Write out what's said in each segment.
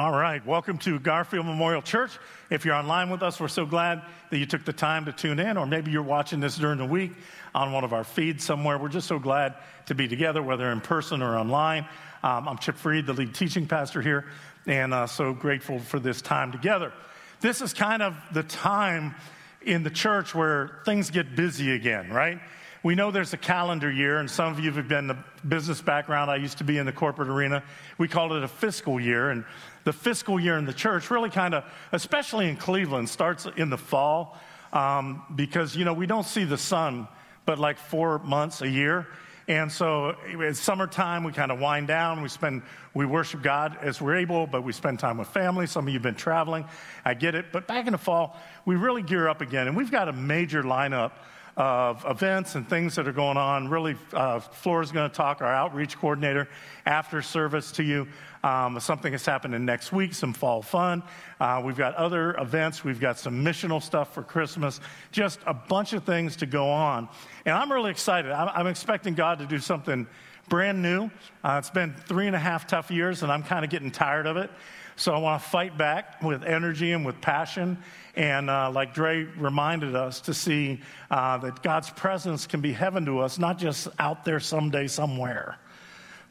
All right, welcome to Garfield Memorial Church. If you're online with us, we're so glad that you took the time to tune in, or maybe you're watching this during the week on one of our feeds somewhere. We're just so glad to be together, whether in person or online. Um, I'm Chip Freed, the lead teaching pastor here, and uh, so grateful for this time together. This is kind of the time in the church where things get busy again, right? We know there's a calendar year, and some of you have been in the business background. I used to be in the corporate arena. We called it a fiscal year, and the fiscal year in the church really kind of, especially in Cleveland, starts in the fall um, because, you know, we don't see the sun but like four months a year. And so it's summertime, we kind of wind down. We spend, we worship God as we're able, but we spend time with family. Some of you have been traveling. I get it. But back in the fall, we really gear up again. And we've got a major lineup of events and things that are going on. Really, uh, is going to talk, our outreach coordinator, after service to you. Um, something is happening next week, some fall fun. Uh, we've got other events. We've got some missional stuff for Christmas. Just a bunch of things to go on. And I'm really excited. I'm, I'm expecting God to do something brand new. Uh, it's been three and a half tough years, and I'm kind of getting tired of it. So I want to fight back with energy and with passion. And uh, like Dre reminded us, to see uh, that God's presence can be heaven to us, not just out there someday somewhere,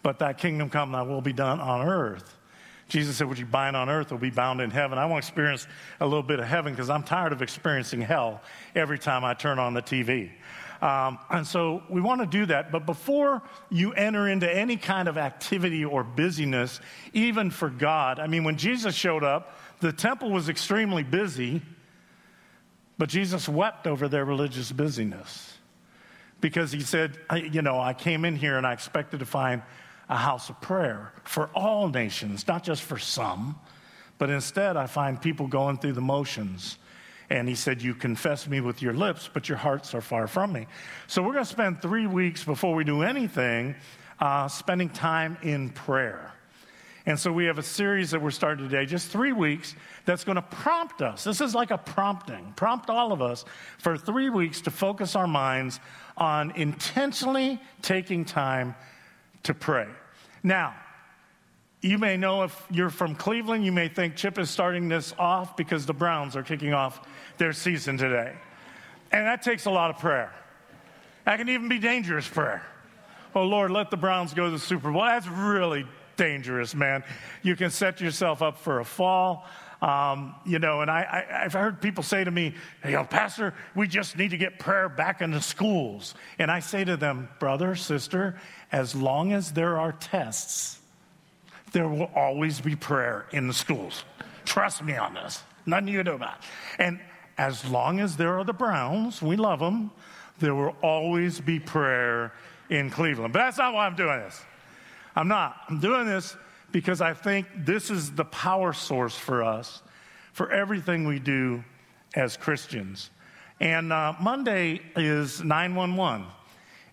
but that kingdom come that will be done on earth. Jesus said, What you bind on earth will be bound in heaven. I want to experience a little bit of heaven because I'm tired of experiencing hell every time I turn on the TV. Um, and so we want to do that. But before you enter into any kind of activity or busyness, even for God, I mean, when Jesus showed up, the temple was extremely busy, but Jesus wept over their religious busyness because he said, You know, I came in here and I expected to find a house of prayer for all nations, not just for some, but instead I find people going through the motions and he said, You confess me with your lips, but your hearts are far from me. So we're going to spend three weeks before we do anything uh, spending time in prayer. And so we have a series that we're starting today, just three weeks, that's going to prompt us. This is like a prompting, prompt all of us for three weeks to focus our minds on intentionally taking time to pray. Now, you may know if you're from Cleveland, you may think Chip is starting this off because the Browns are kicking off their season today. And that takes a lot of prayer. That can even be dangerous prayer. Oh, Lord, let the Browns go to the Super Bowl. That's really dangerous, man. You can set yourself up for a fall. Um, you know, and I, I, have heard people say to me, hey, yo, Pastor, we just need to get prayer back in the schools. And I say to them, brother, sister, as long as there are tests, there will always be prayer in the schools. Trust me on this. Nothing you can do about it. And as long as there are the Browns, we love them, there will always be prayer in Cleveland. But that's not why I'm doing this. I'm not. I'm doing this because I think this is the power source for us for everything we do as Christians. And uh, Monday is 911.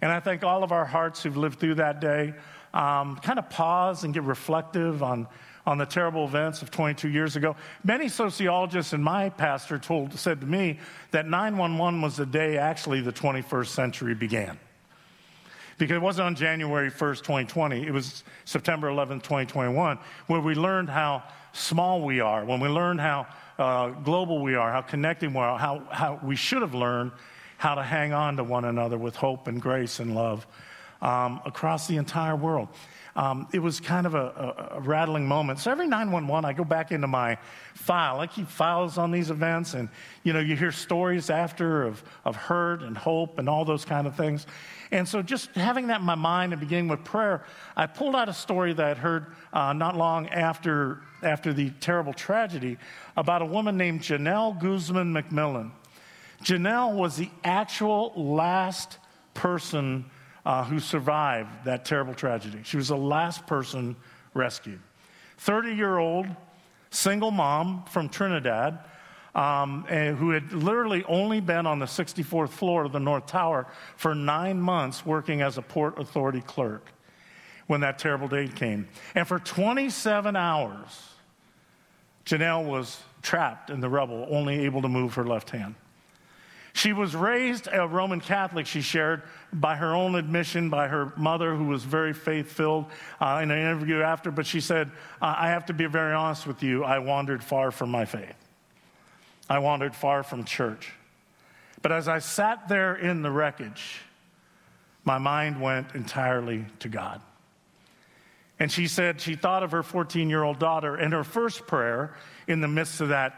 And I think all of our hearts who've lived through that day um, kind of pause and get reflective on, on the terrible events of 22 years ago. Many sociologists and my pastor told, said to me that 911 was the day actually the 21st century began. Because it wasn't on January 1st, 2020, it was September 11th, 2021, where we learned how small we are, when we learned how uh, global we are, how connected we are, how, how we should have learned how to hang on to one another with hope and grace and love um, across the entire world. um, it was kind of a, a, a, rattling moment. So every 911, I go back into my file. I keep files on these events, and you know, you hear stories after of, of hurt and hope and all those kind of things. And so just having that in my mind and beginning with prayer, I pulled out a story that I'd heard uh, not long after, after the terrible tragedy about a woman named Genelle Guzman McMillan. Genelle was the actual last person uh, who survived that terrible tragedy. She was the last person rescued. 30 year old single mom from Trinidad. Um, who had literally only been on the 64th floor of the North Tower for nine months working as a Port Authority clerk when that terrible day came. And for 27 hours, Genelle was trapped in the rubble, only able to move her left hand. She was raised a Roman Catholic, she shared, by her own admission, by her mother, who was very faith filled uh, in an interview after. But she said, I have to be very honest with you, I wandered far from my faith. I wandered far from church. But as I sat there in the wreckage, my mind went entirely to God. And she said she thought of her 14 year old daughter, and her first prayer in the midst of that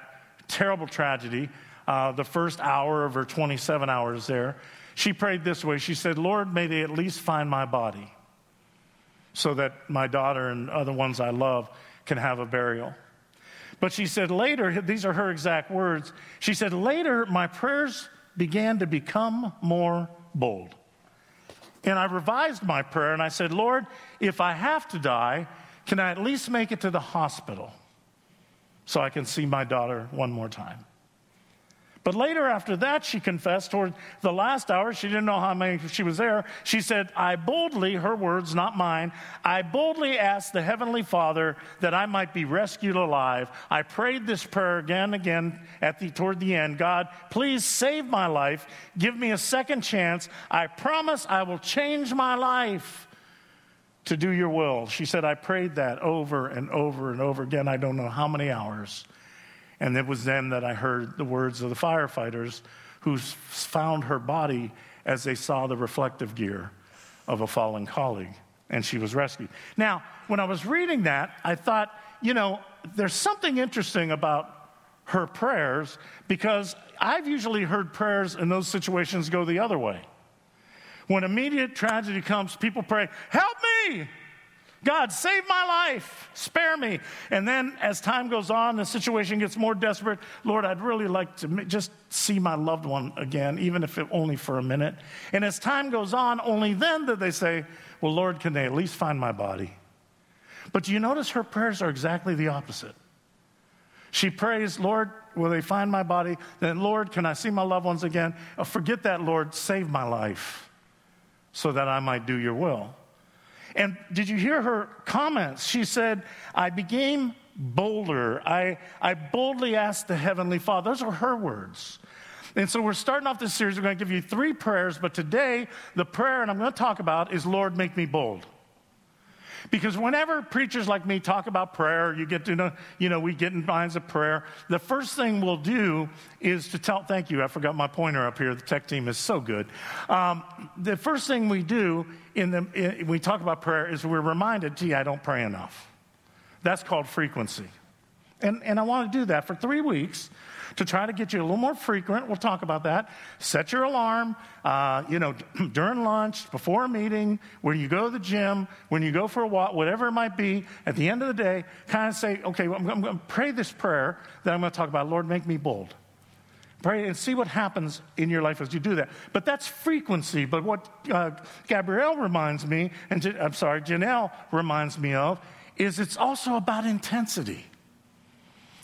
terrible tragedy uh, the first hour of her 27 hours there, she prayed this way. She said, Lord, may they at least find my body so that my daughter and other ones I love can have a burial. But she said later, these are her exact words. She said, later, my prayers began to become more bold. And I revised my prayer and I said, Lord, if I have to die, can I at least make it to the hospital so I can see my daughter one more time? But later, after that, she confessed toward the last hour. She didn't know how many she was there. She said, I boldly, her words, not mine, I boldly asked the Heavenly Father that I might be rescued alive. I prayed this prayer again and again at the, toward the end God, please save my life. Give me a second chance. I promise I will change my life to do your will. She said, I prayed that over and over and over again. I don't know how many hours. And it was then that I heard the words of the firefighters who found her body as they saw the reflective gear of a fallen colleague, and she was rescued. Now, when I was reading that, I thought, you know, there's something interesting about her prayers because I've usually heard prayers in those situations go the other way. When immediate tragedy comes, people pray, Help me! God, save my life, spare me. And then as time goes on, the situation gets more desperate. Lord, I'd really like to just see my loved one again, even if it only for a minute. And as time goes on, only then do they say, Well, Lord, can they at least find my body? But do you notice her prayers are exactly the opposite? She prays, Lord, will they find my body? Then, Lord, can I see my loved ones again? Oh, forget that, Lord, save my life so that I might do your will. And did you hear her comments? She said, I became bolder. I, I boldly asked the Heavenly Father. Those are her words. And so we're starting off this series. We're going to give you three prayers, but today the prayer, and I'm going to talk about, is Lord, make me bold. Because whenever preachers like me talk about prayer, you get to know, you know, we get in minds of prayer. The first thing we'll do is to tell, thank you, I forgot my pointer up here. The tech team is so good. Um, the first thing we do in the, in, we talk about prayer is we're reminded, gee, I don't pray enough. That's called frequency. And, and I want to do that for three weeks to try to get you a little more frequent. We'll talk about that. Set your alarm, uh, you know, during lunch, before a meeting, when you go to the gym, when you go for a walk, whatever it might be. At the end of the day, kind of say, okay, I'm, I'm going to pray this prayer that I'm going to talk about. Lord, make me bold. Pray and see what happens in your life as you do that. But that's frequency. But what uh, Gabrielle reminds me, and I'm sorry, Genelle reminds me of, is it's also about intensity.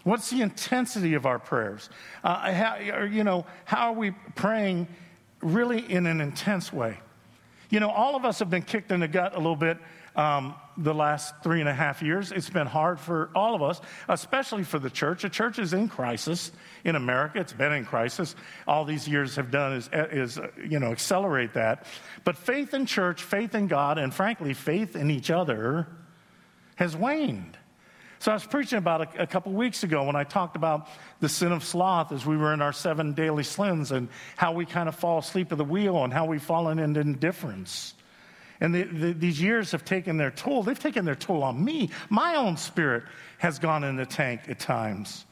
What's the intensity of our prayers? Uh, how, you know, how are we praying really in an intense way? You know, all of us have been kicked in the gut a little bit um, the last three and a half years. It's been hard for all of us, especially for the church. The church is in crisis in America. It's been in crisis. All these years have done is, is you know, accelerate that. But faith in church, faith in God, and frankly, faith in each other has waned. So I was preaching about a, a couple weeks ago when I talked about the sin of sloth as we were in our seven deadly sins and how we kind of fall asleep at the wheel and how we've fallen into indifference. And the, the, these years have taken their toll. They've taken their toll on me. My own spirit has gone in the tank at times.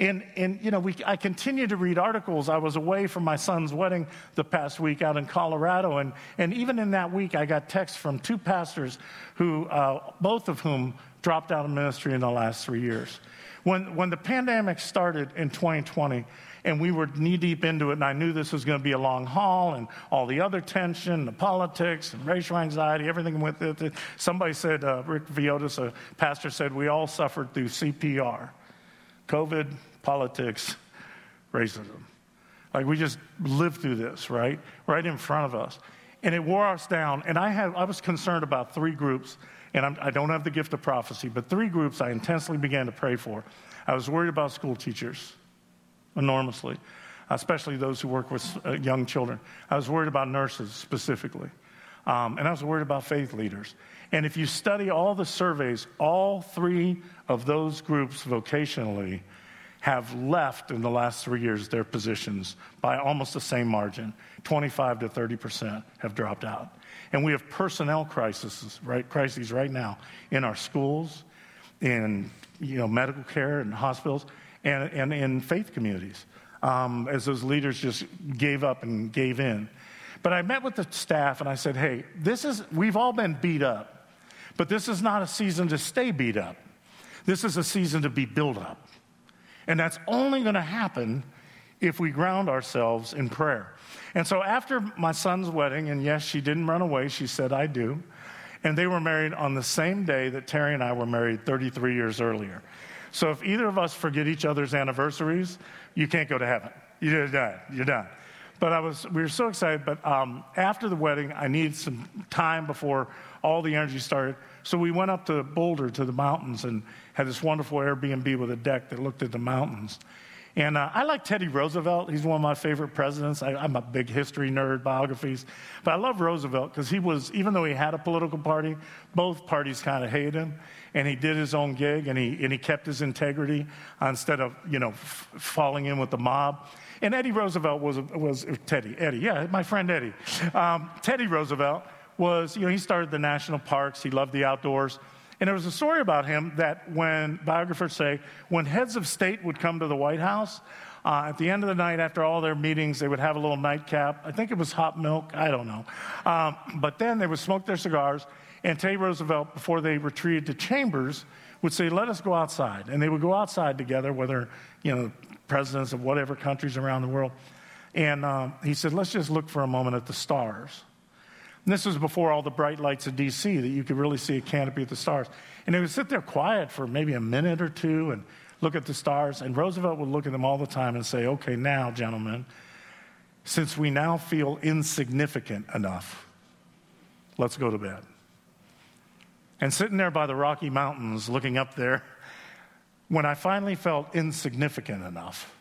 And, and you know, we, I continue to read articles. I was away from my son's wedding the past week out in Colorado. And, and even in that week, I got texts from two pastors who, uh, both of whom dropped out of ministry in the last three years. When, when the pandemic started in 2020, and we were knee deep into it, and I knew this was going to be a long haul, and all the other tension, the politics, and racial anxiety, everything with it. Somebody said, uh, Rick Viotis, a pastor, said, We all suffered through CPR COVID, politics, racism. Like we just lived through this, right? Right in front of us. And it wore us down. And I, had, I was concerned about three groups, and I'm, I do not have the gift of prophecy, but three groups I intensely began to pray for. I was worried about school teachers enormously, especially those who work with uh, young children. I was worried about nurses specifically. Um, and I was worried about faith leaders. And if you study all the surveys, all three of those groups vocationally have left in the last three years their positions by almost the same margin. 25 to 30 percent have dropped out. And we have personnel crises right crises right now in our schools in you know medical care and hospitals and, and in faith communities um, as those leaders just gave up and gave in. But i met with the staff and i said hey this is we've all been beat up but this is not a season to stay beat up. This is a season to be built up and that's only going to happen if we ground ourselves in prayer. And so after my son's wedding, and yes, she didn't run away, she said, I do. And they were married on the same day that Terry and I were married 33 years earlier. So if either of us forget each other's anniversaries, you can't go to heaven. You're done. You're done. But I was, we were so excited. But um, after the wedding, I needed some time before all the energy started. So we went up to Boulder to the mountains and had this wonderful Airbnb with a deck that looked at the mountains. And uh, I like Teddy Roosevelt. He's one of my favorite presidents. I, am a big history nerd, biographies. But I love Roosevelt because he was, even though he had a political party, both parties kind of hated him. And he did his own gig and he, and he kept his integrity instead of, you know, f- falling in with the mob. And Eddie Roosevelt was, was Teddy, Eddie, yeah, my friend Eddie. Um, Teddy Roosevelt was, you know, he started the national parks, he loved the outdoors. And there was a story about him that when biographers say, when heads of state would come to the White House, uh, at the end of the night, after all their meetings, they would have a little nightcap. I think it was hot milk. I don't know. Um, but then they would smoke their cigars. And Teddy Roosevelt, before they retreated to chambers, would say, Let us go outside. And they would go outside together, whether, you know, presidents of whatever countries around the world. And um, he said, Let's just look for a moment at the stars. And this was before all the bright lights of DC that you could really see a canopy of the stars. And they would sit there quiet for maybe a minute or two and look at the stars. And Roosevelt would look at them all the time and say, Okay, now, gentlemen, since we now feel insignificant enough, let's go to bed. And sitting there by the Rocky Mountains looking up there, when I finally felt insignificant enough,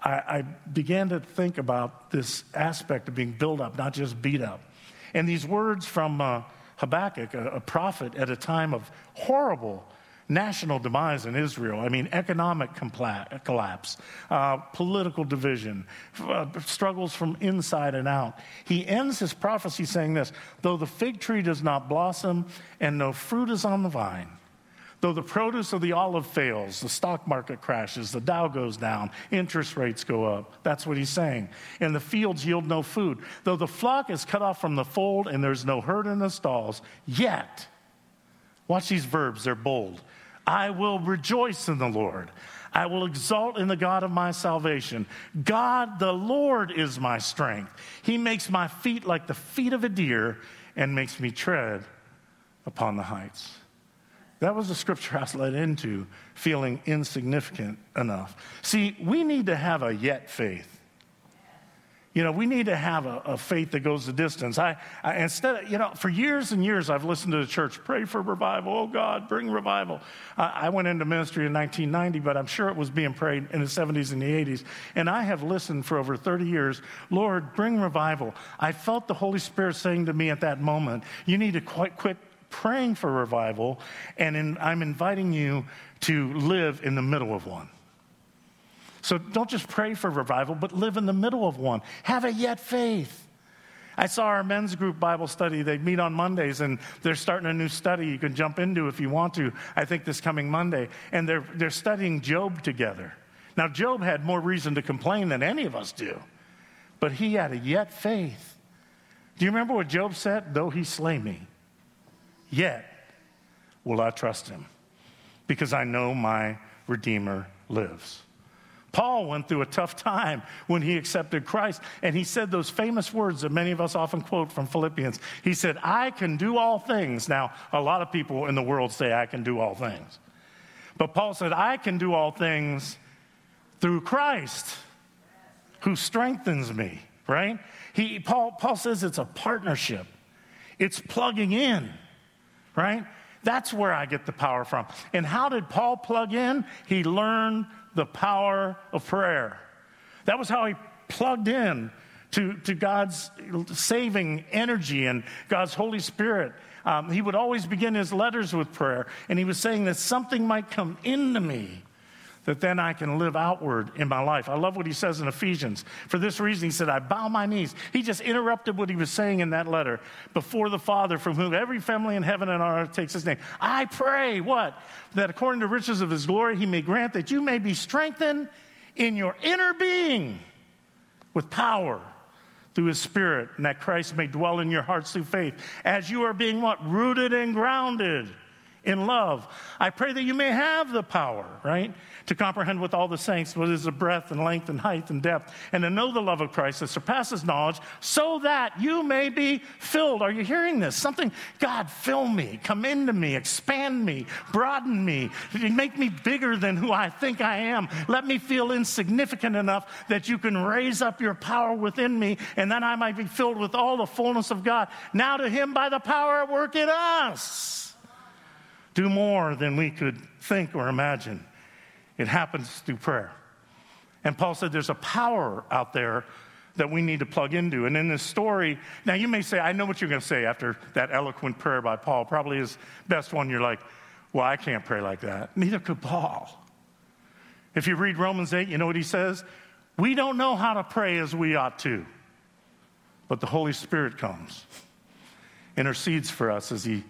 I, I, began to think about this aspect of being built up, not just beat up. And these words from uh, Habakkuk, a, a prophet at a time of horrible national demise in Israel. I mean, economic compla- collapse, uh, political division, uh, struggles from inside and out. He ends his prophecy saying this Though the fig tree does not blossom and no fruit is on the vine, Though the produce of the olive fails, the stock market crashes, the Dow goes down, interest rates go up. That's what he's saying. And the fields yield no food. Though the flock is cut off from the fold and there's no herd in the stalls, yet, watch these verbs, they're bold. I will rejoice in the Lord. I will exalt in the God of my salvation. God, the Lord, is my strength. He makes my feet like the feet of a deer and makes me tread upon the heights. That was the scripture I was led into, feeling insignificant enough. See, we need to have a yet faith. You know, we need to have a, a faith that goes the distance. I, I, instead, of, you know, for years and years, I've listened to the church pray for revival. Oh God, bring revival. I, I went into ministry in 1990, but I'm sure it was being prayed in the 70s and the 80s. And I have listened for over 30 years. Lord, bring revival. I felt the Holy Spirit saying to me at that moment, "You need to quite quit praying for revival, and in, I'm inviting you to live in the middle of one. So don't just pray for revival, but live in the middle of one. Have a yet faith. I saw our men's group Bible study. They meet on Mondays and they're starting a new study you can jump into if you want to, I think this coming Monday. And they're, they're studying Job together. Now, Job had more reason to complain than any of us do, but he had a yet faith. Do you remember what Job said? Though he slay me, yet will I trust him because I know my Redeemer lives. Paul went through a tough time when he accepted Christ, and he said those famous words that many of us often quote from Philippians. He said, I can do all things. Now, a lot of people in the world say, I can do all things. But Paul said, I can do all things through Christ who strengthens me, right? He, Paul, Paul says it's a partnership, it's plugging in, right? That's where I get the power from. And how did Paul plug in? He learned the power of prayer. That was how he plugged in to, to God's saving energy and God's Holy Spirit. Um, he would always begin his letters with prayer, and he was saying that something might come into me that then I can live outward in my life. I love what he says in Ephesians. For this reason, he said, I bow my knees. He just interrupted what he was saying in that letter before the Father, from whom every family in heaven and on earth takes his name. I pray, what? That according to riches of his glory, he may grant that you may be strengthened in your inner being with power through his spirit, and that Christ may dwell in your hearts through faith, as you are being what? Rooted and grounded in love. I pray that you may have the power, right? To comprehend with all the saints what is the breadth and length and height and depth, and to know the love of Christ that surpasses knowledge, so that you may be filled. Are you hearing this? Something, God, fill me, come into me, expand me, broaden me, make me bigger than who I think I am. Let me feel insignificant enough that you can raise up your power within me, and then I might be filled with all the fullness of God. Now to Him by the power at work in us do more than we could think or imagine. It happens through prayer. And Paul said there's a power out there that we need to plug into. And in this story, now you may say, I know what you're going to say after that eloquent prayer by Paul, probably his best one. You're like, well, I can't pray like that. Neither could Paul. If you read Romans 8, you know what he says? We don't know how to pray as we ought to, but the Holy Spirit comes, intercedes for us as he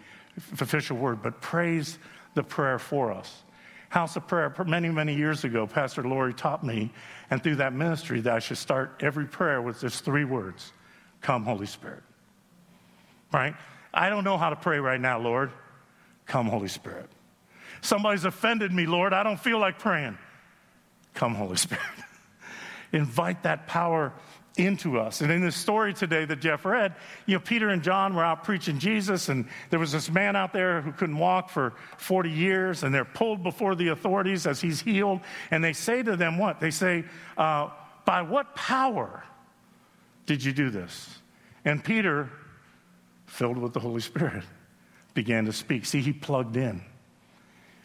official word, but praise the prayer for us. House of Prayer, many, many years ago, Pastor Lori taught me, and through that ministry, that I should start every prayer with just three words Come, Holy Spirit. Right? I don't know how to pray right now, Lord. Come, Holy Spirit. Somebody's offended me, Lord. I don't feel like praying. Come, Holy Spirit. Invite that power into us. And in this story today that Jeff read, you know, Peter and John were out preaching Jesus, and there was this man out there who couldn't walk for 40 years, and they're pulled before the authorities as he's healed. And they say to them, What? They say, uh, By what power did you do this? And Peter, filled with the Holy Spirit, began to speak. See, he plugged in.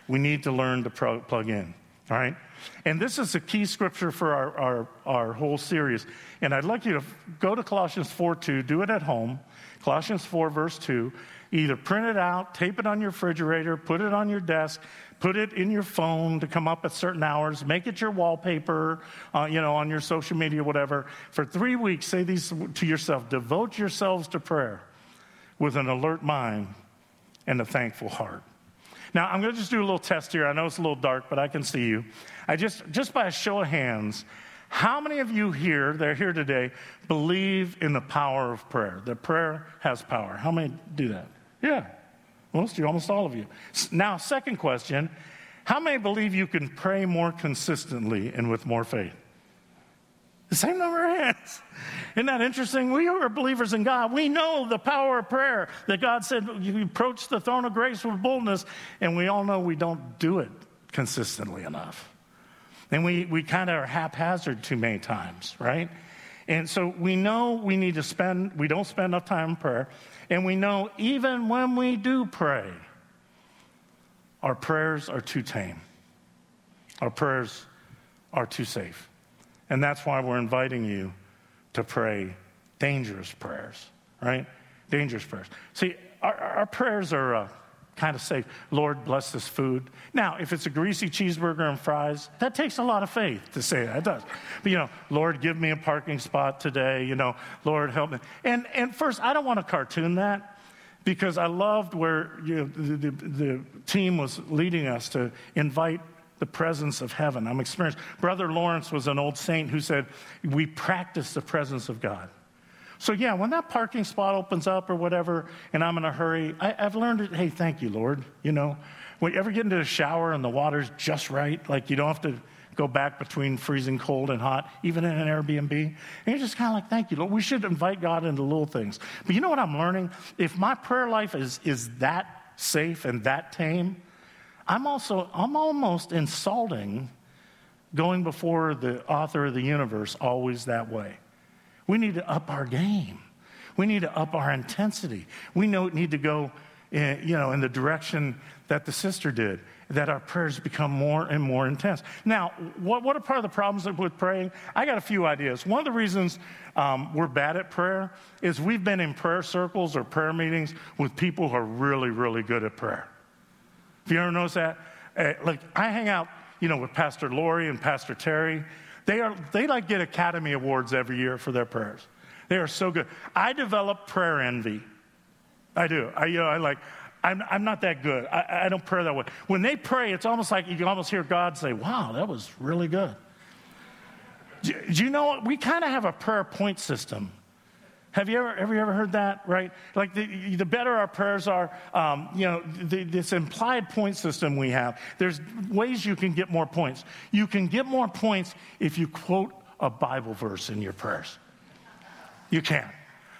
We need to learn to pro- plug in, all right? And this is a key scripture for our, our, our whole series. And I'd like you to go to Colossians 4 2, do it at home. Colossians 4, verse 2. Either print it out, tape it on your refrigerator, put it on your desk, put it in your phone to come up at certain hours, make it your wallpaper, uh, you know, on your social media, whatever. For three weeks, say these to yourself devote yourselves to prayer with an alert mind and a thankful heart. Now, I'm going to just do a little test here. I know it's a little dark, but I can see you. I just, just by a show of hands, how many of you here, that are here today, believe in the power of prayer? That prayer has power. How many do that? Yeah, most of you, almost all of you. Now, second question How many believe you can pray more consistently and with more faith? The same number of hands. Isn't that interesting? We are believers in God. We know the power of prayer that God said you approach the throne of grace with boldness, and we all know we don't do it consistently enough. And we, we kind of are haphazard too many times, right? And so we know we need to spend, we don't spend enough time in prayer. And we know even when we do pray, our prayers are too tame. Our prayers are too safe. And that's why we're inviting you to pray dangerous prayers, right? Dangerous prayers. See, our, our prayers are, uh, kind of safe. Lord, bless this food. Now, if it's a greasy cheeseburger and fries, that takes a lot of faith to say that. It does. But, you know, Lord, give me a parking spot today. You know, Lord, help me. And, and first, I don't want to cartoon that because I loved where you know, the, the, the team was leading us to invite the presence of heaven. I'm experienced. Brother Lawrence was an old saint who said, We practice the presence of God. So, yeah, when that parking spot opens up or whatever, and I'm in a hurry, I, have learned it. Hey, thank you, Lord. You know, when you ever get into the shower and the water's just right, like you don't have to go back between freezing cold and hot, even in an Airbnb. And you're just kind of like, thank you, Lord. We should invite God into little things. But you know what I'm learning? If my prayer life is, is that safe and that tame, I'm also, I'm almost insulting going before the author of the universe always that way. We need to up our game. We need to up our intensity. We need to go in, you know, in the direction that the sister did, that our prayers become more and more intense. Now, what, what are part of the problems with praying? I got a few ideas. One of the reasons um, we're bad at prayer is we've been in prayer circles or prayer meetings with people who are really, really good at prayer. Have you ever noticed that? Uh, like, I hang out, you know, with Pastor Lori and Pastor Terry. They, are, they like get Academy Awards every year for their prayers. They are so good. I develop prayer envy. I do. I, you know, I like, I'm, I'm not that good. I, I don't pray that way. When they pray, it's almost like you can almost hear God say, wow, that was really good. Do, do you know what? We kind of have a prayer point system. Have you ever, you ever heard that, right? Like the, the better our prayers are, um, you know, the, this implied point system we have, there's ways you can get more points. You can get more points if you quote a Bible verse in your prayers. You can.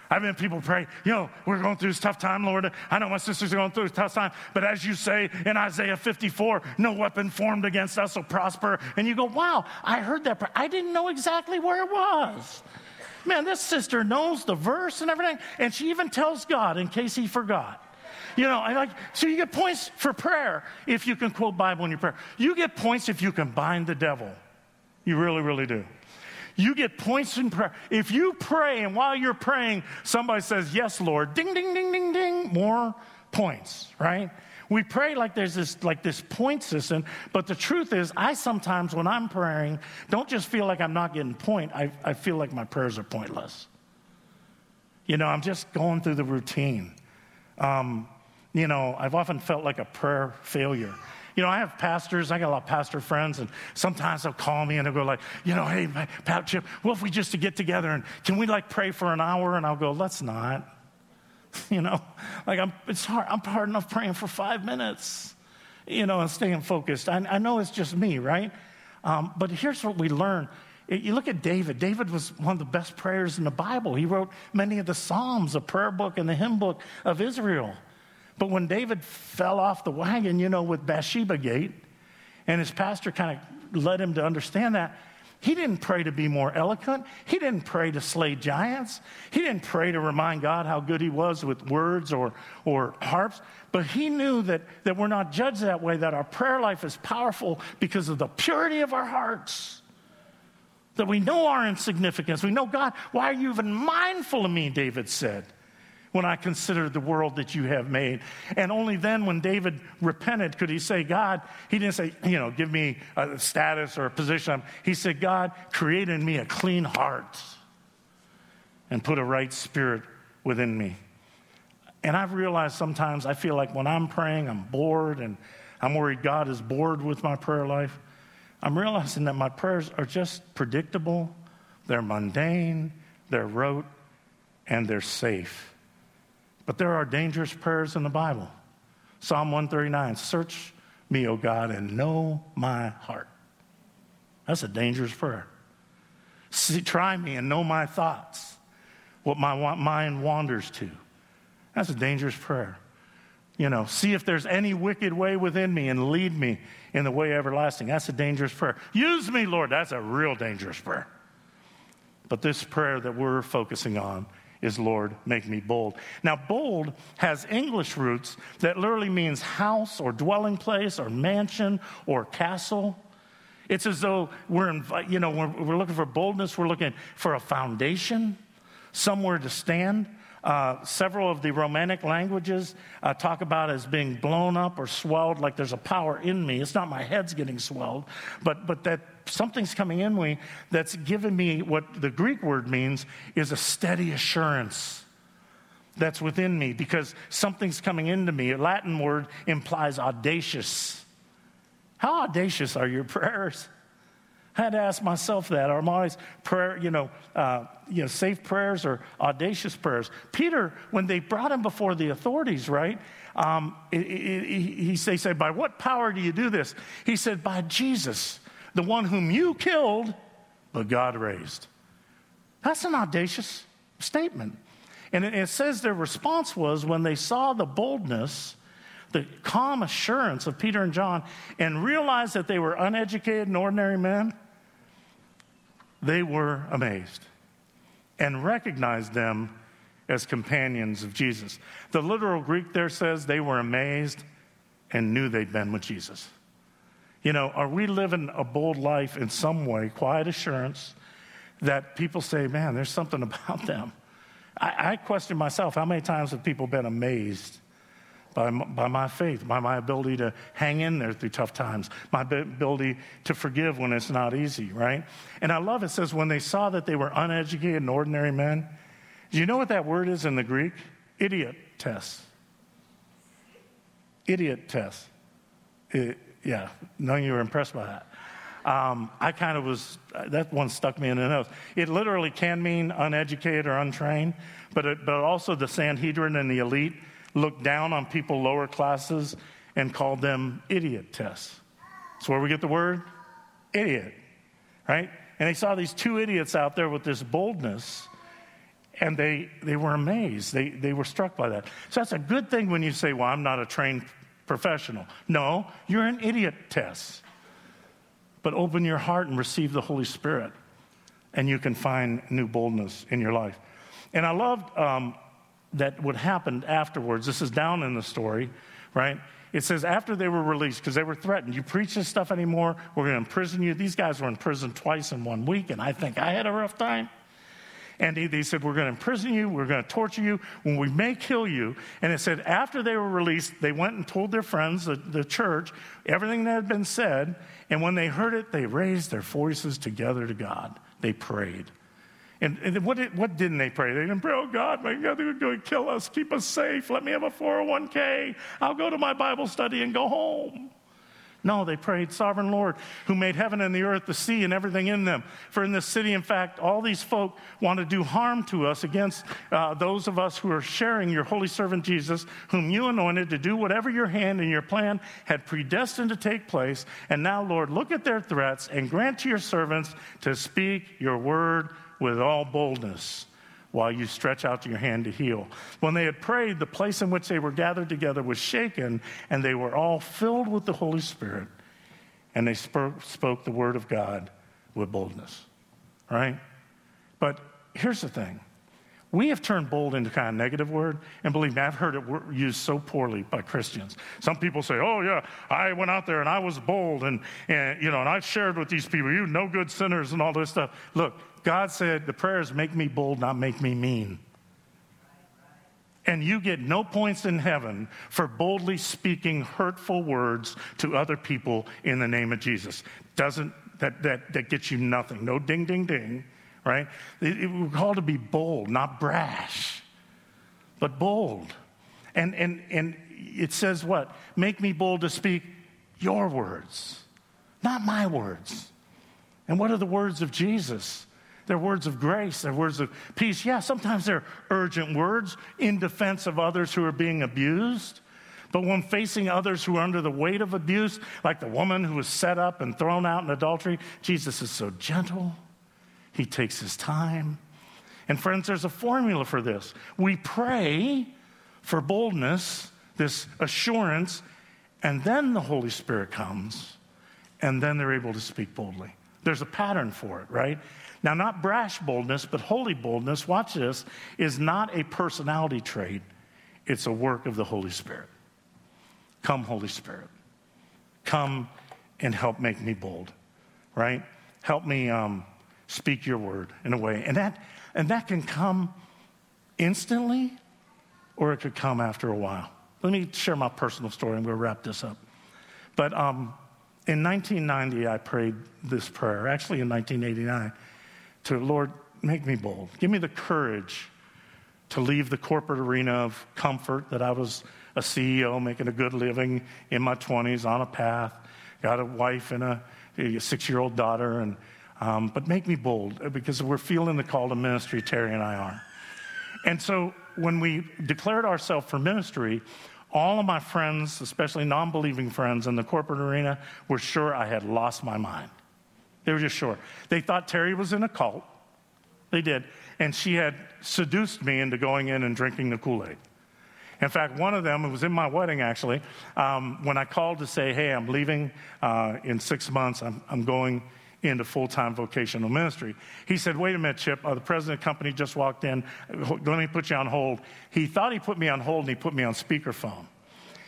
I've been people pray, you know, we're going through this tough time, Lord. I know my sisters are going through this tough time, but as you say in Isaiah 54, no weapon formed against us will prosper. And you go, wow, I heard that. I didn't know exactly where it was. Man, this sister knows the verse and everything, and she even tells God in case he forgot. You know, I like so you get points for prayer if you can quote Bible in your prayer. You get points if you can bind the devil. You really, really do. You get points in prayer. If you pray and while you're praying, somebody says, Yes, Lord, ding, ding, ding, ding, ding, more points, right? We pray like there's this like this point system, but the truth is, I sometimes when I'm praying, don't just feel like I'm not getting point. I, I feel like my prayers are pointless. You know, I'm just going through the routine. Um, you know, I've often felt like a prayer failure. You know, I have pastors, I got a lot of pastor friends, and sometimes they'll call me and they'll go like, you know, hey, Pat Chip, what if we just to get together and can we like pray for an hour? And I'll go, let's not. You know, like I'm, it's hard. I'm hard enough praying for five minutes, you know, and staying focused. I, I know it's just me, right? Um, but here's what we learn. You look at David. David was one of the best prayers in the Bible. He wrote many of the Psalms, the prayer book, and the hymn book of Israel. But when David fell off the wagon, you know, with Bathsheba Gate, and his pastor kind of led him to understand that, he didn't pray to be more eloquent. He didn't pray to slay giants. He didn't pray to remind God how good he was with words or, or harps. But he knew that, that we're not judged that way, that our prayer life is powerful because of the purity of our hearts. That we know our insignificance. We know, God, why are you even mindful of me? David said when I consider the world that you have made. And only then, when David repented, could he say, God, he didn't say, you know, give me a status or a position. He said, God, create in me a clean heart and put a right spirit within me. And I've realized sometimes I feel like when I'm praying, I'm bored and I'm worried God is bored with my prayer life. I'm realizing that my prayers are just predictable, they're mundane, they're rote, and they're safe. But there are dangerous prayers in the Bible. Psalm 139 Search me, O God, and know my heart. That's a dangerous prayer. See, try me and know my thoughts, what my mind wanders to. That's a dangerous prayer. You know, see if there's any wicked way within me and lead me in the way everlasting. That's a dangerous prayer. Use me, Lord. That's a real dangerous prayer. But this prayer that we're focusing on is Lord, make me bold. Now, bold has English roots that literally means house or dwelling place or mansion or castle. It's as though we're, you know, we're, we're looking for boldness, we're looking for a foundation, somewhere to stand. Uh, several of the Romantic languages uh, talk about as being blown up or swelled, like there's a power in me. It's not my head's getting swelled, but, but that something's coming in me that's given me what the Greek word means is a steady assurance that's within me because something's coming into me. A Latin word implies audacious. How audacious are your prayers? I had to ask myself that. Are my prayer, you know, uh, you know, safe prayers or audacious prayers? Peter, when they brought him before the authorities, right? Um, it, it, he, they said, "By what power do you do this?" He said, "By Jesus, the one whom you killed, but God raised." That's an audacious statement, and it, it says their response was when they saw the boldness the calm assurance of Peter and John and realized that they were uneducated and ordinary men, they were amazed and recognized them as companions of Jesus. The literal Greek there says they were amazed and knew they'd been with Jesus. You know, are we living a bold life in some way, quiet assurance, that people say, man, there's something about them? I, I question myself how many times have people been amazed by, by my faith, by my ability to hang in there through tough times, my ability to forgive when it's not easy, right? And I love it says, when they saw that they were uneducated and ordinary men, do you know what that word is in the Greek? Idiot test. Idiotes. It, yeah, none of you were impressed by that. Um, I kind of was, that one stuck me in the nose. It literally can mean uneducated or untrained, but, it, but also the Sanhedrin and the elite looked down on people lower classes and called them idiotes. That's where we get the word idiot, right? And they saw these two idiots out there with this boldness, and they, they were amazed. They, they were struck by that. So that's a good thing when you say, Well, I'm not a trained professional. No, you're an idiot test. But open your heart and receive the Holy Spirit, and you can find new boldness in your life. And I loved um, that would happen afterwards. This is down in the story, right? It says after they were released, because they were threatened, you preach this stuff anymore, we're going to imprison you. These guys were in prison twice in one week, and I think I had a rough time. And he, they said, We're going to imprison you, we're going to torture you, when we may kill you. And it said, after they were released, they went and told their friends, the, the church, everything that had been said. And when they heard it, they raised their voices together to God. They prayed. And, and what, did, what didn't they pray? They didn't pray, oh God, my God, they're going to kill us. Keep us safe. Let me have a 401k. I'll go to my Bible study and go home. No, they prayed, Sovereign Lord, who made heaven and the earth, the sea, and everything in them. For in this city, in fact, all these folk want to do harm to us against uh, those of us who are sharing your holy servant Jesus, whom you anointed to do whatever your hand and your plan had predestined to take place. And now, Lord, look at their threats and grant to your servants to speak your word with all boldness while you stretch out your hand to heal. When they had prayed, the place in which they were gathered together was shaken, and they were all filled with the Holy Spirit, and they spoke, spoke the word of God with boldness. Right? But here's the thing we have turned bold into kind of negative word, and believe me, I've heard it used so poorly by Christians. Some people say, "Oh yeah, I went out there and I was bold, and, and you know, and I shared with these people, you no good sinners, and all this stuff." Look, God said the prayers make me bold, not make me mean. And you get no points in heaven for boldly speaking hurtful words to other people in the name of Jesus. Doesn't that that that gets you nothing? No ding ding ding right? It, it, we're called to be bold, not brash, but bold. And, and, and it says what? Make me bold to speak your words, not my words. And what are the words of Jesus? They're words of grace, they're words of peace. Yeah, sometimes they're urgent words in defense of others who are being abused. But when facing others who are under the weight of abuse, like the woman who was set up and thrown out in adultery, Jesus is so gentle he takes his time. And friends, there's a formula for this. We pray for boldness, this assurance, and then the Holy Spirit comes, and then they're able to speak boldly. There's a pattern for it, right? Now, not brash boldness, but holy boldness, watch this, is not a personality trait, it's a work of the Holy Spirit. Come, Holy Spirit. Come and help make me bold, right? Help me um, speak your word in a way. And that, and that can come instantly or it could come after a while. Let me share my personal story. Going to wrap this up. But um, in 1990, I prayed this prayer, actually in 1989, to Lord, make me bold. Give me the courage to leave the corporate arena of comfort that I was a CEO making a good living in my 20s on a path, got a wife and a, a six year old daughter, and, um, but make me bold because we're feeling the call to ministry, Terry and I are. And so when we declared ourselves for ministry, all of my friends, especially non believing friends in the corporate arena, were sure I had lost my mind. They were just sure. They thought Terry was in a cult. They did. And she had seduced me into going in and drinking the Kool Aid. In fact, one of them, it was in my wedding actually, um, when I called to say, hey, I'm leaving uh, in six months, I'm, I'm going into full time vocational ministry. He said, Wait a minute, Chip, uh, the president of the company just walked in. Let me put you on hold. He thought he put me on hold and he put me on speakerphone.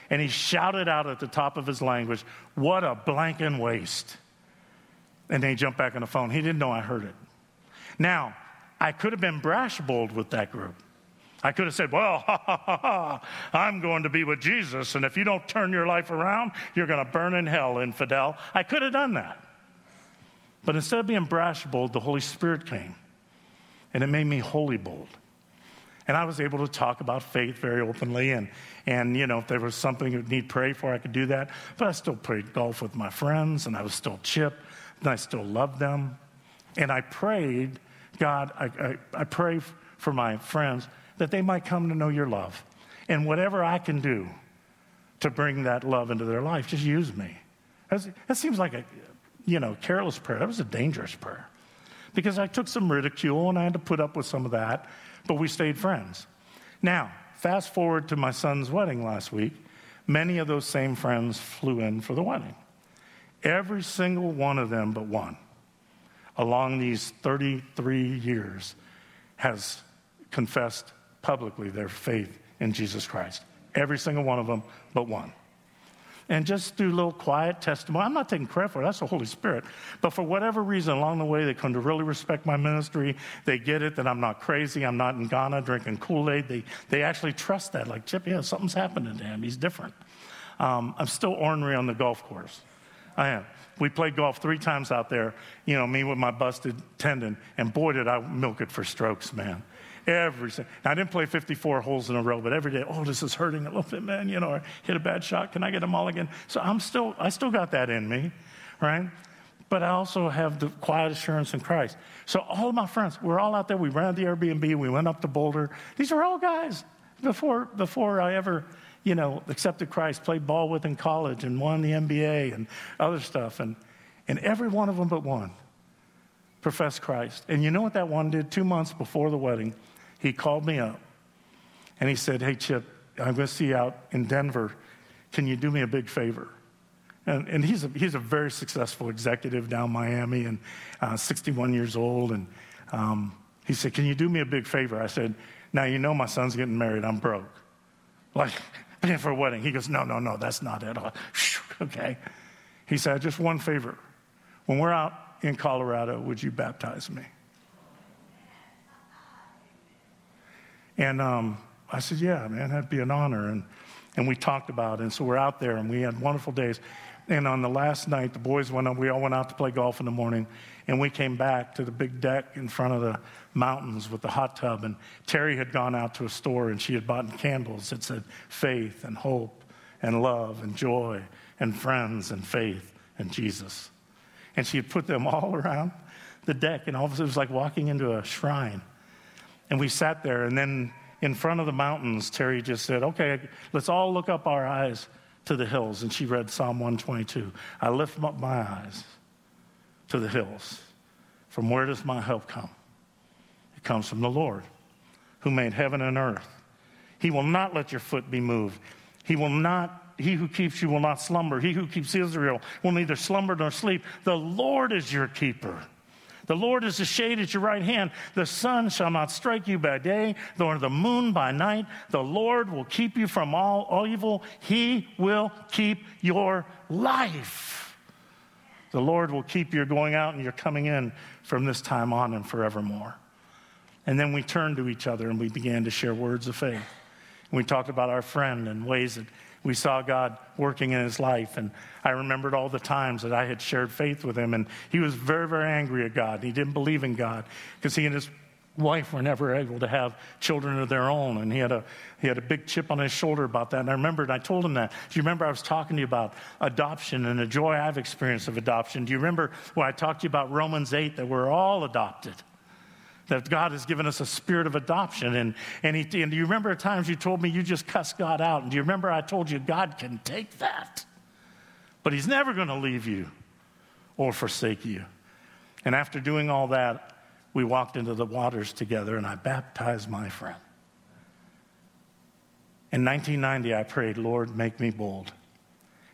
And he shouted out at the top of his language, What a blanking waste. And then he jumped back on the phone. He didn't know I heard it. Now, I could have been brash bold with that group. I could have said, Well, ha, ha, ha, I'm going to be with Jesus, and if you don't turn your life around, you're going to burn in hell, infidel. I could have done that. But instead of being brash bold, the Holy Spirit came, and it made me holy bold. And I was able to talk about faith very openly. And, and you know, if there was something you need pray for, I could do that. But I still played golf with my friends, and I was still chip, and I still love them. And I prayed, God, I, I, I pray for my friends that they might come to know your love. And whatever I can do to bring that love into their life, just use me. That seems like a, you know, careless prayer. That was a dangerous prayer because I took some ridicule and I had to put up with some of that, but we stayed friends. Now, fast forward to my son's wedding last week. Many of those same friends flew in for the wedding. Every single one of them, but one, along these 33 years, has confessed publicly their faith in Jesus Christ. Every single one of them, but one and just a little quiet testimony. I'm not taking credit for it, that's the Holy Spirit. But for whatever reason, along the way, they come to really respect my ministry. They get it that I'm not crazy. I'm not in Ghana drinking Kool Aid. They, they actually trust that. Like, Chip, yeah, something's happening to him. He's different. Um, I'm still ornery on the golf course. I am. We played golf three times out there, you know, me with my busted tendon, and boy, did I milk it for strokes, man. Every. I didn't play 54 holes in a row, but every day, oh, this is hurting a little bit, man. You know, I hit a bad shot. Can I get a mulligan? So I'm still, I still got that in me, right? But I also have the quiet assurance in Christ. So all of my friends, we're all out there. We ran the Airbnb. We went up to Boulder. These are all guys before before I ever, you know, accepted Christ. Played ball with in college and won the NBA and other stuff. And and every one of them but one professed Christ. And you know what that one did? Two months before the wedding he called me up and he said, Hey, Chip, I'm going to see you out in Denver. Can you do me a big favor? And, and he's, a, he's a very successful executive down Miami and uh, 61 years old. And um, he said, Can you do me a big favor? I said, Now, you know my son's getting married. I'm broke. Like, for a wedding. He goes, No, no, no, that's not it. okay. He said, Just one favor. When we're out in Colorado, would you baptize me? And um, I said, Yeah, man, that'd be an honor. And, and we talked about it. And so we're out there and we had wonderful days. And on the last night, the boys went up, we all went out to play golf in the morning. And we came back to the big deck in front of the mountains with the hot tub. And Terry had gone out to a store and she had bought candles that said faith and hope and love and joy and friends and faith and Jesus. And she had put them all around the deck. And all of a sudden, it was like walking into a shrine. And we sat there, and then in front of the mountains, Terry just said, Okay, let's all look up our eyes to the hills. And she read Psalm 122. I lift up my eyes to the hills. From where does my help come? It comes from the Lord, who made heaven and earth. He will not let your foot be moved. He will not, he who keeps you will not slumber. He who keeps Israel will neither slumber nor sleep. The Lord is your keeper. The Lord is a shade at your right hand. The sun shall not strike you by day, nor the moon by night. The Lord will keep you from all, all evil. He will keep your life. The Lord will keep your going out and your coming in from this time on and forevermore. And then we turned to each other and we began to share words of faith. And we talked about our friend and ways that we saw God working in his life. And I remembered all the times that I had shared faith with him. And he was very, very angry at God. He didn't believe in God because he and his wife were never able to have children of their own. And he had, a, he had a big chip on his shoulder about that. And I remembered, I told him that. Do you remember I was talking to you about adoption and the joy I've experienced of adoption? Do you remember when I talked to you about Romans 8 that we're all adopted? That God has given us a spirit of adoption. And, and, he, and do you remember times you told me you just cussed God out? And do you remember I told you God can take that? But He's never going to leave you or forsake you. And after doing all that, we walked into the waters together and I baptized my friend. In 1990, I prayed, Lord, make me bold.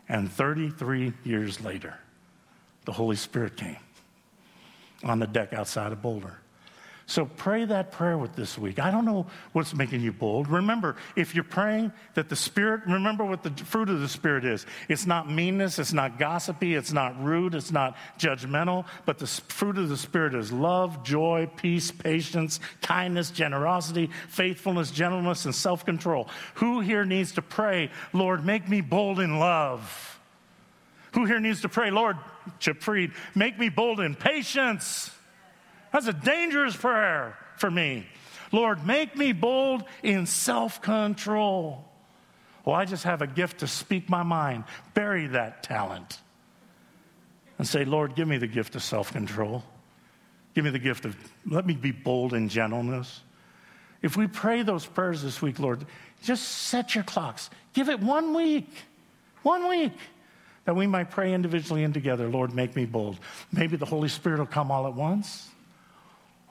And 33 years later, the Holy Spirit came on the deck outside of Boulder. So pray that prayer with this week. I don't know what's making you bold. Remember, if you're praying that the Spirit, remember what the fruit of the Spirit is. It's not meanness, it's not gossipy, it's not rude, it's not judgmental, but the fruit of the Spirit is love, joy, peace, patience, kindness, generosity, faithfulness, gentleness, and self control. Who here needs to pray, Lord, make me bold in love? Who here needs to pray, Lord, Chip Freed, make me bold in patience? That's a dangerous prayer for me. Lord, make me bold in self control. Well, I just have a gift to speak my mind. Bury that talent and say, Lord, give me the gift of self control. Give me the gift of, let me be bold in gentleness. If we pray those prayers this week, Lord, just set your clocks. Give it one week, one week, that we might pray individually and together. Lord, make me bold. Maybe the Holy Spirit will come all at once.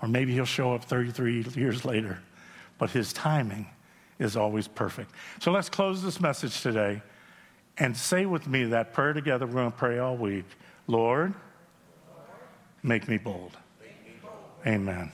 Or maybe he'll show up 33 years later, but his timing is always perfect. So let's close this message today and say with me that prayer together. We're going to pray all week. Lord, make me bold. Amen.